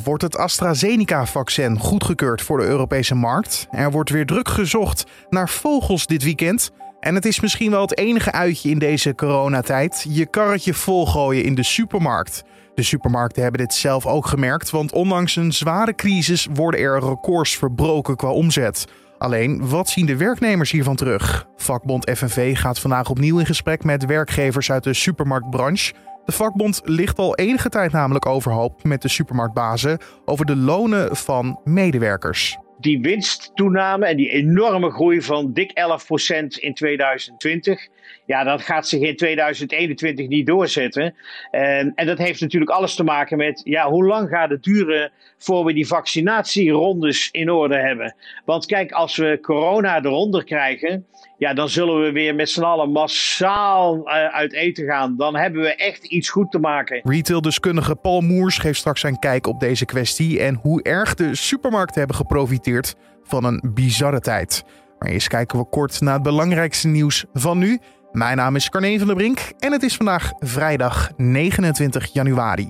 Wordt het AstraZeneca-vaccin goedgekeurd voor de Europese markt? Er wordt weer druk gezocht naar vogels dit weekend. En het is misschien wel het enige uitje in deze coronatijd: je karretje volgooien in de supermarkt. De supermarkten hebben dit zelf ook gemerkt, want ondanks een zware crisis worden er records verbroken qua omzet. Alleen, wat zien de werknemers hiervan terug? Vakbond FNV gaat vandaag opnieuw in gesprek met werkgevers uit de supermarktbranche. De vakbond ligt al enige tijd namelijk overhoop met de supermarktbazen over de lonen van medewerkers die winsttoename en die enorme groei van dik 11% in 2020. Ja, dat gaat zich in 2021 niet doorzetten. En, en dat heeft natuurlijk alles te maken met ja, hoe lang gaat het duren voor we die vaccinatierondes in orde hebben. Want kijk, als we corona eronder krijgen, ja, dan zullen we weer met z'n allen massaal uh, uit eten gaan. Dan hebben we echt iets goed te maken. Retaildeskundige Paul Moers geeft straks zijn kijk op deze kwestie en hoe erg de supermarkten hebben geprofiteerd van een bizarre tijd. Maar eerst kijken we kort naar het belangrijkste nieuws van nu. Mijn naam is Carne van der Brink en het is vandaag vrijdag 29 januari.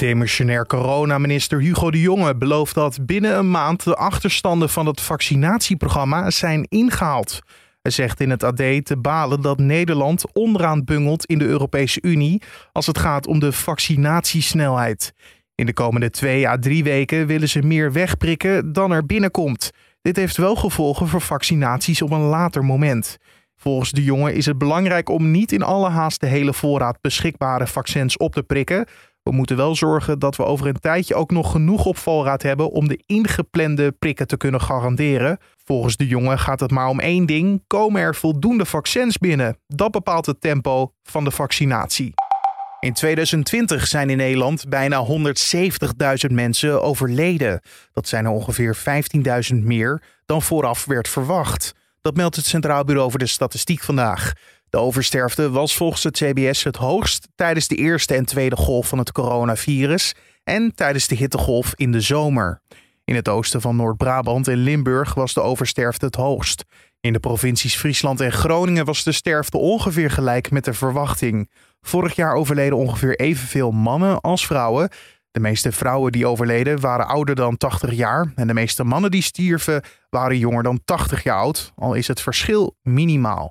Demissionair coronaminister Hugo de Jonge belooft dat binnen een maand de achterstanden van het vaccinatieprogramma zijn ingehaald. Hij zegt in het AD te balen dat Nederland onderaan bungelt in de Europese Unie als het gaat om de vaccinatiesnelheid. In de komende twee à drie weken willen ze meer wegprikken dan er binnenkomt. Dit heeft wel gevolgen voor vaccinaties op een later moment. Volgens de jongen is het belangrijk om niet in alle haast de hele voorraad beschikbare vaccins op te prikken. We moeten wel zorgen dat we over een tijdje ook nog genoeg op voorraad hebben om de ingeplande prikken te kunnen garanderen. Volgens de jongen gaat het maar om één ding: komen er voldoende vaccins binnen? Dat bepaalt het tempo van de vaccinatie. In 2020 zijn in Nederland bijna 170.000 mensen overleden. Dat zijn er ongeveer 15.000 meer dan vooraf werd verwacht. Dat meldt het Centraal Bureau voor de Statistiek vandaag. De oversterfte was volgens het CBS het hoogst tijdens de eerste en tweede golf van het coronavirus en tijdens de hittegolf in de zomer. In het oosten van Noord-Brabant en Limburg was de oversterfte het hoogst. In de provincies Friesland en Groningen was de sterfte ongeveer gelijk met de verwachting. Vorig jaar overleden ongeveer evenveel mannen als vrouwen. De meeste vrouwen die overleden waren ouder dan 80 jaar en de meeste mannen die stierven waren jonger dan 80 jaar oud, al is het verschil minimaal.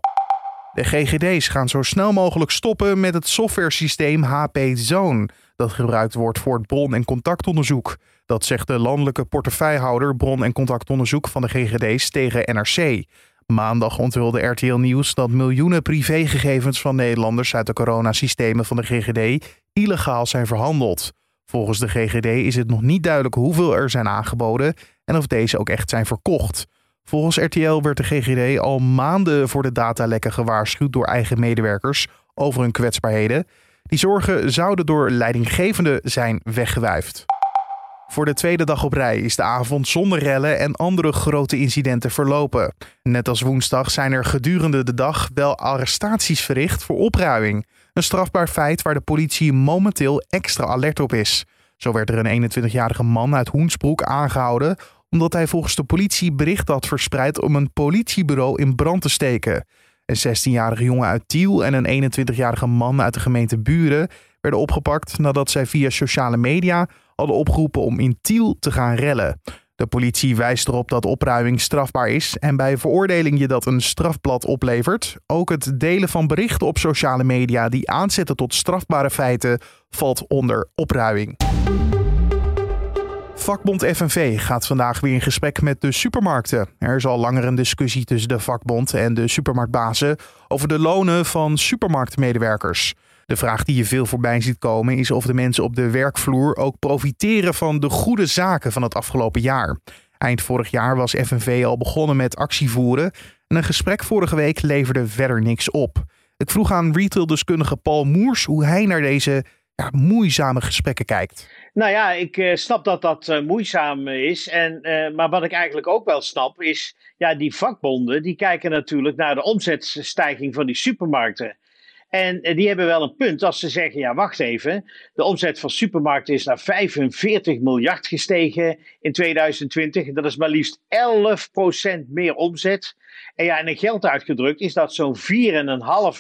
De GGD's gaan zo snel mogelijk stoppen met het softwaresysteem HP Zone, dat gebruikt wordt voor het bron- en contactonderzoek. Dat zegt de landelijke portefeuillehouder bron- en contactonderzoek van de GGD's tegen NRC. Maandag onthulde RTL Nieuws dat miljoenen privégegevens van Nederlanders uit de coronasystemen van de GGD illegaal zijn verhandeld. Volgens de GGD is het nog niet duidelijk hoeveel er zijn aangeboden en of deze ook echt zijn verkocht. Volgens RTL werd de GGD al maanden voor de datalekken gewaarschuwd door eigen medewerkers over hun kwetsbaarheden. Die zorgen zouden door leidinggevenden zijn weggewuifd. Voor de tweede dag op rij is de avond zonder rellen en andere grote incidenten verlopen. Net als woensdag zijn er gedurende de dag wel arrestaties verricht voor opruiming. Een strafbaar feit waar de politie momenteel extra alert op is. Zo werd er een 21-jarige man uit Hoensbroek aangehouden omdat hij volgens de politie bericht had verspreid om een politiebureau in brand te steken. Een 16-jarige jongen uit Tiel en een 21-jarige man uit de gemeente Buren werden opgepakt nadat zij via sociale media hadden opgeroepen om in Tiel te gaan rellen. De politie wijst erop dat opruiming strafbaar is en bij veroordeling je dat een strafblad oplevert. Ook het delen van berichten op sociale media die aanzetten tot strafbare feiten valt onder opruiming. Vakbond FNV gaat vandaag weer in gesprek met de supermarkten. Er is al langer een discussie tussen de vakbond en de supermarktbazen over de lonen van supermarktmedewerkers. De vraag die je veel voorbij ziet komen is of de mensen op de werkvloer ook profiteren van de goede zaken van het afgelopen jaar. Eind vorig jaar was FNV al begonnen met actievoeren en een gesprek vorige week leverde verder niks op. Ik vroeg aan retaildeskundige Paul Moers hoe hij naar deze moeizame gesprekken kijkt. Nou ja, ik uh, snap dat dat uh, moeizaam is. En, maar wat ik eigenlijk ook wel snap is, ja, die vakbonden die kijken natuurlijk naar de omzetstijging van die supermarkten. En die hebben wel een punt als ze zeggen, ja wacht even, de omzet van supermarkten is naar 45 miljard gestegen in 2020. Dat is maar liefst 11% meer omzet. En ja, in geld uitgedrukt is dat zo'n 4,5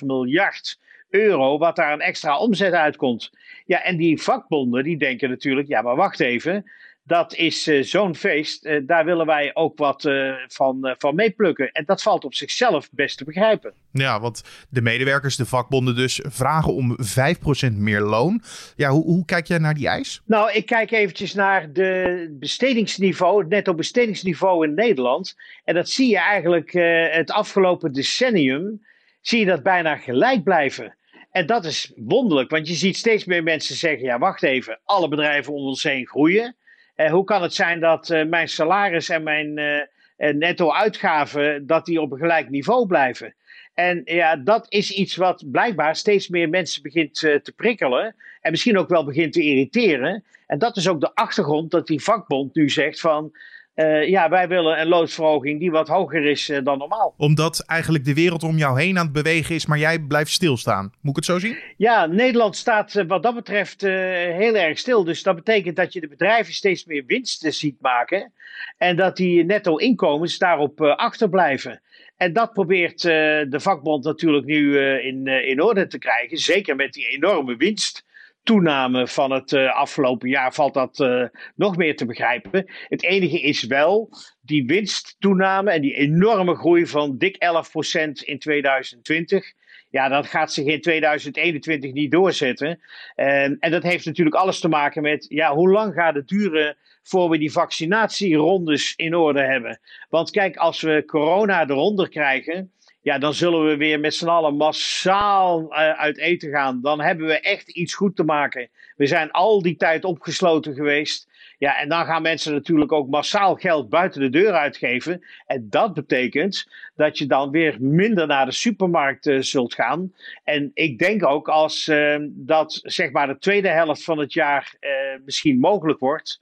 miljard euro wat daar een extra omzet uitkomt. Ja, en die vakbonden die denken natuurlijk, ja maar wacht even, dat is uh, zo'n feest. Uh, daar willen wij ook wat uh, van, van meeplukken. En dat valt op zichzelf best te begrijpen. Ja, want de medewerkers, de vakbonden dus, vragen om 5% meer loon. Ja, hoe, hoe kijk jij naar die eis? Nou, ik kijk eventjes naar de bestedingsniveau, het netto bestedingsniveau in Nederland. En dat zie je eigenlijk het afgelopen decennium, zie je dat bijna gelijk blijven. En dat is wonderlijk, want je ziet steeds meer mensen zeggen: ja, wacht even, alle bedrijven om ons heen groeien. Uh, hoe kan het zijn dat uh, mijn salaris en mijn uh, netto-uitgaven dat die op een gelijk niveau blijven? En ja, dat is iets wat blijkbaar steeds meer mensen begint te prikkelen. En misschien ook wel begint te irriteren. En dat is ook de achtergrond dat die vakbond nu zegt van. Uh, ja, wij willen een loonsverhoging die wat hoger is uh, dan normaal. Omdat eigenlijk de wereld om jou heen aan het bewegen is, maar jij blijft stilstaan. Moet ik het zo zien? Ja, Nederland staat uh, wat dat betreft heel erg stil. Dus dat betekent dat je de bedrijven steeds meer winsten ziet maken. En dat die netto inkomens daarop achterblijven. En dat probeert de vakbond natuurlijk nu in, in orde te krijgen. Zeker met die enorme winst toename van het uh, afgelopen jaar valt dat uh, nog meer te begrijpen. Het enige is wel die winsttoename en die enorme groei van dik 11% in 2020. Ja, dat gaat zich in 2021 niet doorzetten. En, en dat heeft natuurlijk alles te maken met ja, hoe lang gaat het duren voor we die vaccinatierondes in orde hebben. Want kijk, als we corona eronder krijgen ja, dan zullen we weer met z'n allen massaal uh, uit eten gaan. Dan hebben we echt iets goed te maken. We zijn al die tijd opgesloten geweest. Ja, en dan gaan mensen natuurlijk ook massaal geld buiten de deur uitgeven. En dat betekent dat je dan weer minder naar de supermarkt uh, zult gaan. En ik denk ook als uh, dat zeg maar de tweede helft van het jaar misschien mogelijk wordt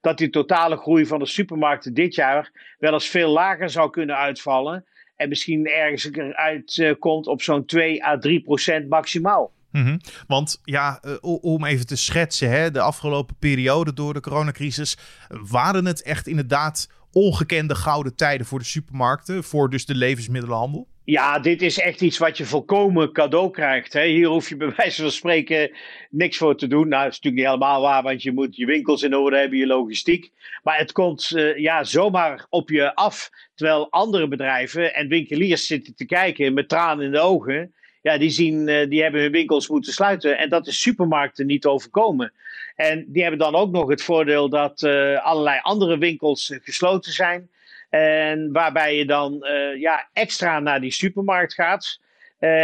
dat die totale groei van de supermarkten dit jaar wel eens veel lager zou kunnen uitvallen. En misschien ergens eruit komt op zo'n 2 à 3 procent maximaal. -hmm. Want ja, uh, om even te schetsen, hè, de afgelopen periode door de coronacrisis waren het echt inderdaad ongekende gouden tijden voor de supermarkten, voor dus de levensmiddelenhandel? Ja, dit is echt iets wat je volkomen cadeau krijgt. Hè. Hier hoef je bij wijze van spreken niks voor te doen. Nou, dat is natuurlijk niet helemaal waar, want je moet je winkels in orde hebben, je logistiek. Maar het komt uh, ja, zomaar op je af. Terwijl andere bedrijven en winkeliers zitten te kijken met tranen in de ogen. Ja, die, zien, uh, die hebben hun winkels moeten sluiten. En dat is supermarkten niet overkomen. En die hebben dan ook nog het voordeel dat uh, allerlei andere winkels gesloten zijn. En waarbij je dan ja, extra naar die supermarkt gaat.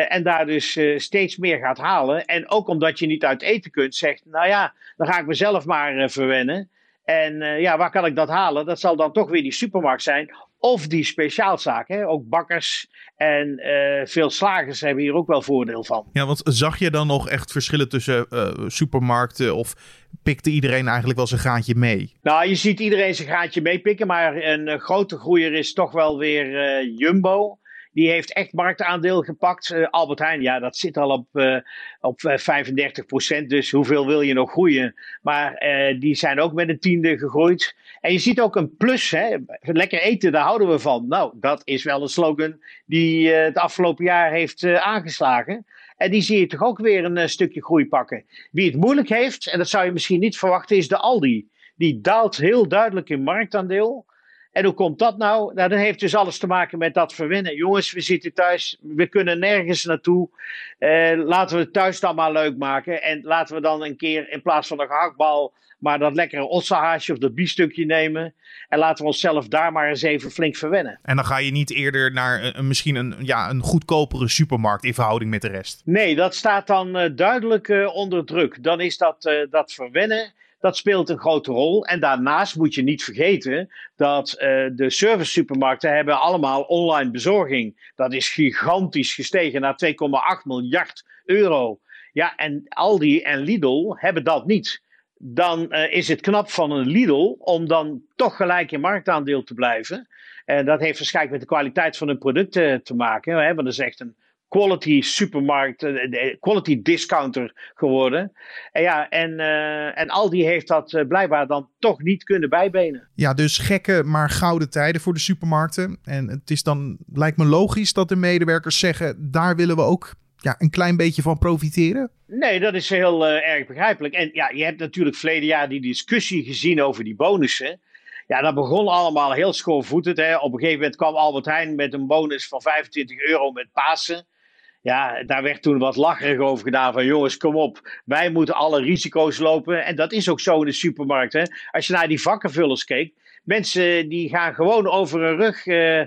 En daar dus steeds meer gaat halen. En ook omdat je niet uit eten kunt, zegt: Nou ja, dan ga ik mezelf maar verwennen. En ja, waar kan ik dat halen? Dat zal dan toch weer die supermarkt zijn. Of die speciaalzaken. Ook bakkers en veel slagers hebben hier ook wel voordeel van. Ja, want zag je dan nog echt verschillen tussen supermarkten of pikte iedereen eigenlijk wel zijn graantje mee? Nou, je ziet iedereen zijn graantje meepikken, maar een uh, grote groeier is toch wel weer Jumbo. Die heeft echt marktaandeel gepakt. Uh, Albert Heijn, ja, dat zit al op, op 35 procent. Dus hoeveel wil je nog groeien? Maar die zijn ook met een tiende gegroeid. En je ziet ook een plus, hè? lekker eten, daar houden we van. Nou, dat is wel een slogan die het afgelopen jaar heeft aangeslagen. En die zie je toch ook weer een stukje groei pakken. Wie het moeilijk heeft, en dat zou je misschien niet verwachten, is de Aldi. Die daalt heel duidelijk in marktaandeel. En hoe komt dat nou? Nou, dat heeft dus alles te maken met dat verwinnen. Jongens, we zitten thuis, we kunnen nergens naartoe. Uh, laten we het thuis dan maar leuk maken. En laten we dan een keer in plaats van een gehaktbal maar dat lekkere ossahaasje of dat biefstukje nemen. En laten we onszelf daar maar eens even flink verwennen. En dan ga je niet eerder naar een, misschien een, ja, een goedkopere supermarkt in verhouding met de rest. Nee, dat staat dan uh, duidelijk uh, onder druk. Dan is dat, dat verwennen dat speelt een grote rol. En daarnaast moet je niet vergeten dat uh, de service supermarkten hebben allemaal online bezorging. Dat is gigantisch gestegen naar 2,8 miljard euro. Ja, en Aldi en Lidl hebben dat niet. Dan uh, is het knap van een Lidl om dan toch gelijk in marktaandeel te blijven. En dat heeft waarschijnlijk met de kwaliteit van hun producten te maken. Hè? Want is echt een quality supermarkt, uh, quality discounter geworden. En ja, en, uh, en Aldi heeft dat uh, blijkbaar dan toch niet kunnen bijbenen. Ja, dus gekke, maar gouden tijden voor de supermarkten. En het is dan, lijkt me logisch dat de medewerkers zeggen, daar willen we ook ja, een klein beetje van profiteren? Nee, dat is heel erg begrijpelijk. En ja, je hebt natuurlijk verleden jaar die discussie gezien over die bonussen. Ja, dat begon allemaal heel schoolvoetend. Hè. Op een gegeven moment kwam Albert Heijn met een bonus van 25 euro met Pasen. Ja, daar werd toen wat lacherig over gedaan van jongens, kom op, wij moeten alle risico's lopen. En dat is ook zo in de supermarkt. Hè. Als je naar die vakkenvullers keek, mensen die gaan gewoon over hun rug uh, uh,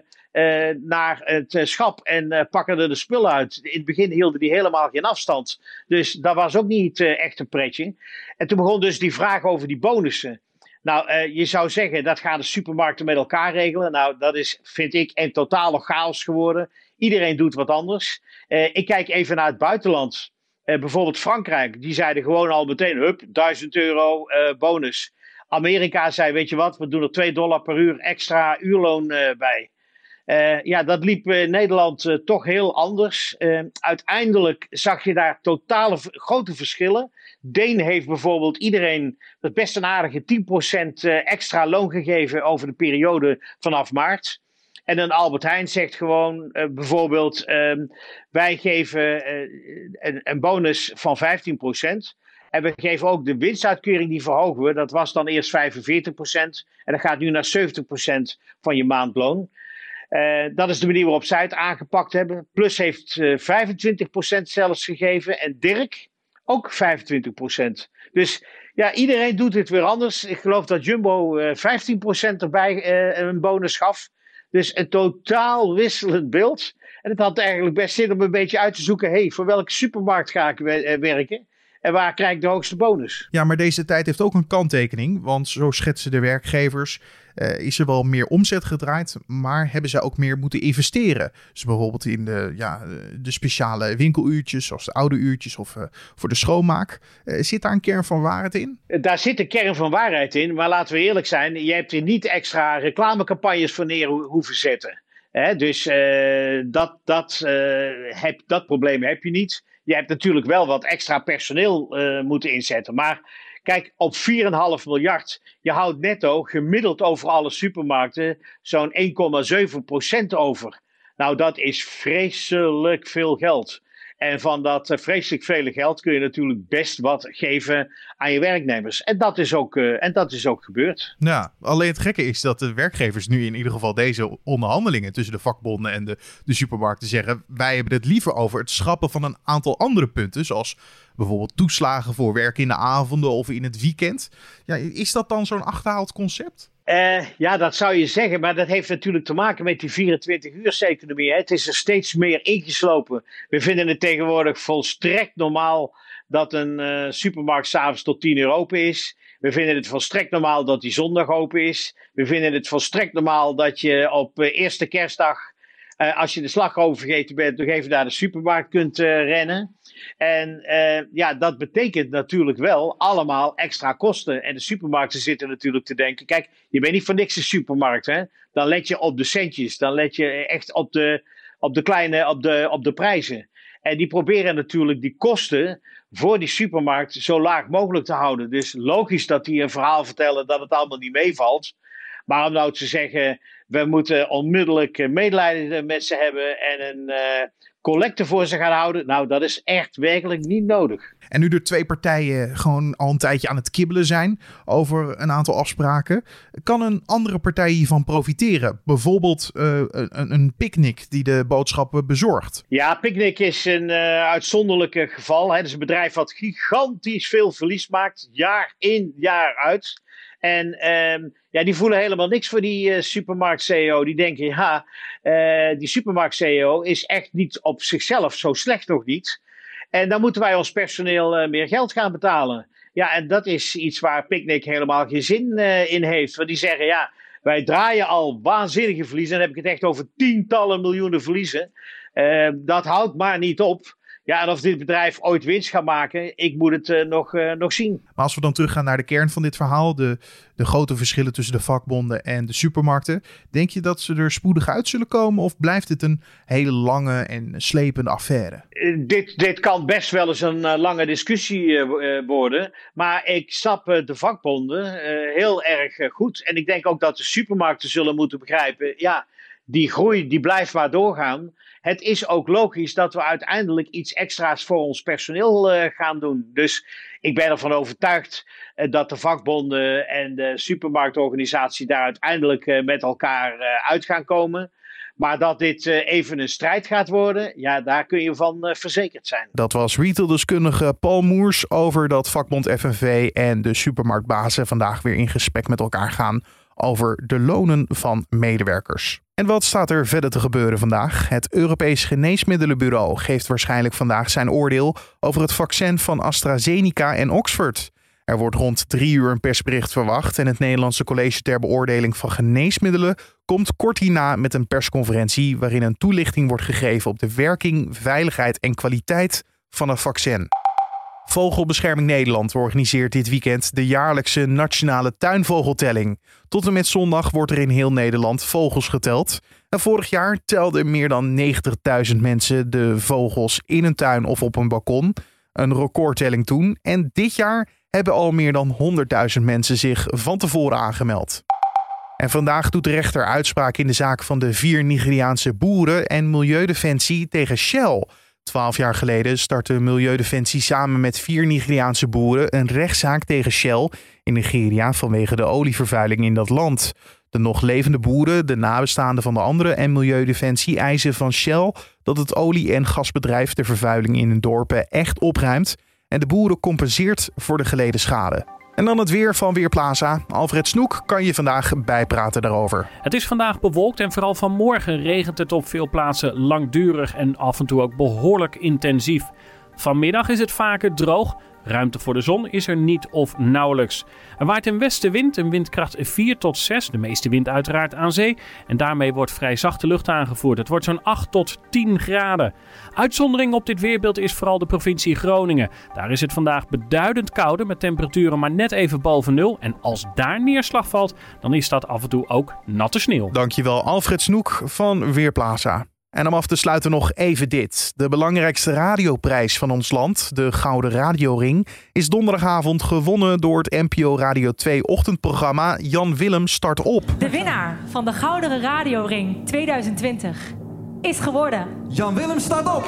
naar het uh, schap en pakken er de spullen uit. In het begin hielden die helemaal geen afstand. Dus dat was ook niet echt een pretje. En toen begon dus die vraag over die bonussen. Nou, je zou zeggen dat gaan de supermarkten met elkaar regelen. Nou, dat is, vind ik, een totale chaos geworden. Iedereen doet wat anders. Uh, ik kijk even naar het buitenland. Uh, bijvoorbeeld Frankrijk, die zeiden gewoon al meteen, hup, 1000 euro bonus. Amerika zei, weet je wat, we doen er 2 dollar per uur extra uurloon bij. Ja, dat liep Nederland toch heel anders. Uiteindelijk zag je daar totale grote verschillen. Deen heeft bijvoorbeeld iedereen dat best aardige 10% extra loon gegeven over de periode vanaf maart. En een Albert Heijn zegt gewoon bijvoorbeeld: ehm, wij geven een, een, bonus van 15%. En we geven ook de winstuitkering, die verhogen we. Dat was dan eerst 45%. En dat gaat nu naar 70% van je maandloon. Uh, dat is de manier waarop zij het aangepakt hebben. Plus heeft uh, eh, 25% zelfs gegeven. En Dirk ook 25%. Dus ja, iedereen doet het weer anders. Ik geloof dat Jumbo uh, eh, 15% erbij een bonus gaf. Dus een totaal wisselend beeld. En het had eigenlijk best zin om een beetje uit te zoeken: hey, voor welke supermarkt ga ik werken? En waar krijg ik de hoogste bonus? Ja, maar deze tijd heeft ook een kanttekening. Want zo schetsen de werkgevers. Uh, is er wel meer omzet gedraaid, maar hebben ze ook meer moeten investeren? Dus bijvoorbeeld in de, ja, de speciale winkeluurtjes, zoals de oude uurtjes of uh, voor de schoonmaak. Uh, zit daar een kern van waarheid in? Daar zit een kern van waarheid in, maar laten we eerlijk zijn, je hebt er niet extra reclamecampagnes voor neer hoeven zetten. Hè? Dus dat, dat, heb, dat probleem heb je niet je hebt natuurlijk wel wat extra personeel uh, moeten inzetten. Maar kijk, op 4,5 miljard, je houdt netto gemiddeld over alle supermarkten zo'n 1,7% over. Nou, dat is vreselijk veel geld. En van dat uh, vreselijk vele geld kun je natuurlijk best wat geven aan je werknemers. En dat is ook, uh, en dat is ook gebeurd. Ja, alleen het gekke is dat de werkgevers nu in ieder geval deze onderhandelingen tussen de vakbonden en de, de supermarkten zeggen: wij hebben het liever over het schrappen van een aantal andere punten, zoals bijvoorbeeld toeslagen voor werk in de avonden of in het weekend. Ja, is dat dan zo'n achterhaald concept? Uh, ja, dat zou je zeggen, maar dat heeft natuurlijk te maken met die 24-uurs-economie. Het is er steeds meer ingeslopen. We vinden het tegenwoordig volstrekt normaal dat een uh, supermarkt s'avonds tot 10 uur open is. We vinden het volstrekt normaal dat die zondag open is. We vinden het volstrekt normaal dat je op uh, eerste kerstdag, als je de slagroom vergeten bent, nog even naar de supermarkt kunt rennen. En uh, ja, dat betekent natuurlijk wel allemaal extra kosten. En de supermarkten zitten natuurlijk te denken: kijk, je bent niet voor niks een supermarkt. Hè? Dan let je op de centjes. Dan let je echt op de, op de kleine, op de, op de prijzen. En die proberen natuurlijk die kosten voor die supermarkt zo laag mogelijk te houden. Dus logisch dat die een verhaal vertellen dat het allemaal niet meevalt. Maar om nou te zeggen, we moeten onmiddellijk medelijden met ze hebben en een, uh, collecte voor ze gaan houden. Nou, dat is echt werkelijk niet nodig. En nu er twee partijen gewoon al een tijdje aan het kibbelen zijn over een aantal afspraken, kan een andere partij hiervan profiteren? Bijvoorbeeld uh, een, een picknick die de boodschappen bezorgt. Ja, Picnic is een uh, uitzonderlijke geval. Het is een bedrijf wat gigantisch veel verlies maakt, jaar in, jaar uit. En um, ja, die voelen helemaal niks voor die uh, supermarkt-CEO. Die denken, ja, uh, die supermarkt-CEO is echt niet op zichzelf zo slecht nog niet. En dan moeten wij ons personeel uh, meer geld gaan betalen. Ja, en dat is iets waar Picnic helemaal geen zin in heeft. Want die zeggen, ja, wij draaien al waanzinnige verliezen. Dan heb ik het echt over tientallen miljoenen verliezen. dat houdt maar niet op. Ja, en of dit bedrijf ooit winst gaat maken, ik moet het uh, nog, uh, nog zien. Maar als we dan teruggaan naar de kern van dit verhaal, de, de grote verschillen tussen de vakbonden en de supermarkten, denk je dat ze er spoedig uit zullen komen of blijft het een hele lange en slepende affaire? Uh, dit, dit kan best wel eens een lange discussie worden, maar ik snap de vakbonden heel erg goed. En ik denk ook dat de supermarkten zullen moeten begrijpen, ja, die groei die blijft maar doorgaan. Het is ook logisch dat we uiteindelijk iets extra's voor ons personeel uh, gaan doen. Dus ik ben ervan overtuigd uh, dat de vakbonden en de supermarktorganisatie daar uiteindelijk uh, met elkaar uit gaan komen. Maar dat dit even een strijd gaat worden, ja, daar kun je van verzekerd zijn. Dat was retaildeskundige Paul Moers over dat vakbond FNV en de supermarktbazen vandaag weer in gesprek met elkaar gaan over de lonen van medewerkers. En wat staat er verder te gebeuren vandaag? Het Europees Geneesmiddelenbureau geeft waarschijnlijk vandaag zijn oordeel over het vaccin van AstraZeneca en Oxford. Er wordt rond drie uur een persbericht verwacht en het Nederlandse College ter Beoordeling van Geneesmiddelen komt kort hierna met een persconferentie waarin een toelichting wordt gegeven op de werking, veiligheid en kwaliteit van het vaccin. Vogelbescherming Nederland organiseert dit weekend de jaarlijkse nationale tuinvogeltelling. Tot en met zondag wordt er in heel Nederland vogels geteld. En vorig jaar telden meer dan 90.000 mensen de vogels in een tuin of op een balkon. Een recordtelling toen. En dit jaar hebben al meer dan 100.000 mensen zich van tevoren aangemeld. En vandaag doet de rechter uitspraak in de zaak van de vier Nigeriaanse boeren en Milieudefensie tegen Shell. Twaalf jaar geleden startte Milieudefensie samen met vier Nigeriaanse boeren een rechtszaak tegen Shell in Nigeria vanwege de olievervuiling in dat land. De nog levende boeren, de nabestaanden van de anderen en Milieudefensie eisen van Shell dat het olie- en gasbedrijf de vervuiling in hun dorpen echt opruimt en de boeren compenseert voor de geleden schade. En dan het weer van Weerplaza. Alfred Snoek kan je vandaag bijpraten daarover. Het is vandaag bewolkt en vooral vanmorgen regent het op veel plaatsen langdurig en af en toe ook behoorlijk intensief. Vanmiddag is het vaker droog Ruimte voor de zon is er niet of nauwelijks. Er waait een westenwind, een windkracht 4 tot 6, de meeste wind uiteraard aan zee. En daarmee wordt vrij zachte lucht aangevoerd. Het wordt zo'n 8 tot 10 graden. Uitzondering op dit weerbeeld is vooral de provincie Groningen. Daar is het vandaag beduidend kouder met temperaturen maar net even boven nul. En als daar neerslag valt, dan is dat af en toe ook natte sneeuw. Dankjewel Alfred Snoek van Weerplaza. En om af te sluiten nog even dit. De belangrijkste radioprijs van ons land, de Gouden Radioring, is donderdagavond gewonnen door het NPO Radio 2 ochtendprogramma Jan Willem Start Op. De winnaar van de Gouden Radioring 2020 is geworden... Jan Willem Start Op!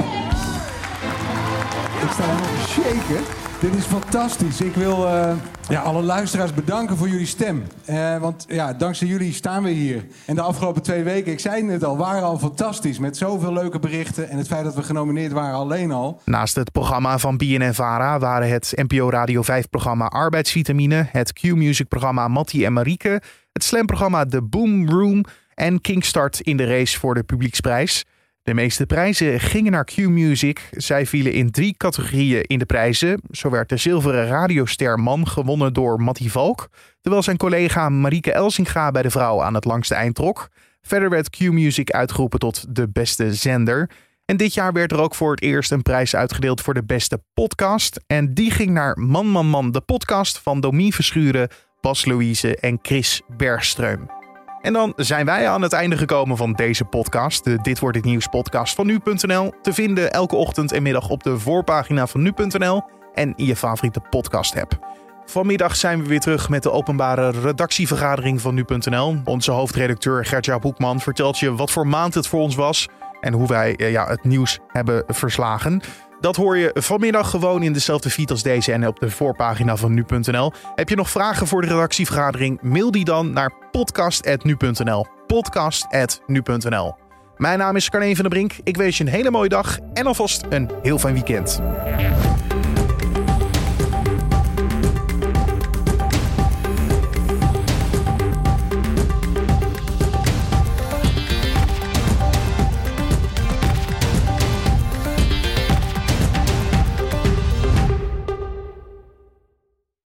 Ik sta helemaal shaken. Dit is fantastisch. Ik wil uh, ja, alle luisteraars bedanken voor jullie stem. Uh, want ja, dankzij jullie staan we hier. En de afgelopen twee weken, ik zei het al, waren al fantastisch. Met zoveel leuke berichten. En het feit dat we genomineerd waren alleen al. Naast het programma van BNN-Vara waren het NPO Radio 5-programma Arbeidsvitamine... het Q-Music-programma Mattie en Marieke... het Slam-programma The Boom Room... en Kingstart in de race voor de publieksprijs... De meeste prijzen gingen naar Q-Music. Zij vielen in drie categorieën in de prijzen. Zo werd de zilveren radioster Man gewonnen door Mattie Valk, terwijl zijn collega Marieke Elsinga bij de vrouw aan het langste eind trok. Verder werd Q-Music uitgeroepen tot de beste zender. En dit jaar werd er ook voor het eerst een prijs uitgedeeld voor de beste podcast. En die ging naar Man Man Man, de podcast van Domien Verschuren, Bas Louise en Chris Bergström. En dan zijn wij aan het einde gekomen van deze podcast. De Dit wordt het nieuws podcast van nu.nl. Te vinden elke ochtend en middag op de voorpagina van nu.nl en in je favoriete podcast app. Vanmiddag zijn we weer terug met de openbare redactievergadering van nu.nl. Onze hoofdredacteur Gertja Boekman vertelt je wat voor maand het voor ons was en hoe wij eh, ja, het nieuws hebben verslagen. Dat hoor je vanmiddag gewoon in dezelfde feed als deze en op de voorpagina van nu.nl. Heb je nog vragen voor de redactievergadering? Mail die dan naar podcast.nu.nl. Podcast.nu.nl. Mijn naam is Carne van der Brink. Ik wens je een hele mooie dag en alvast een heel fijn weekend.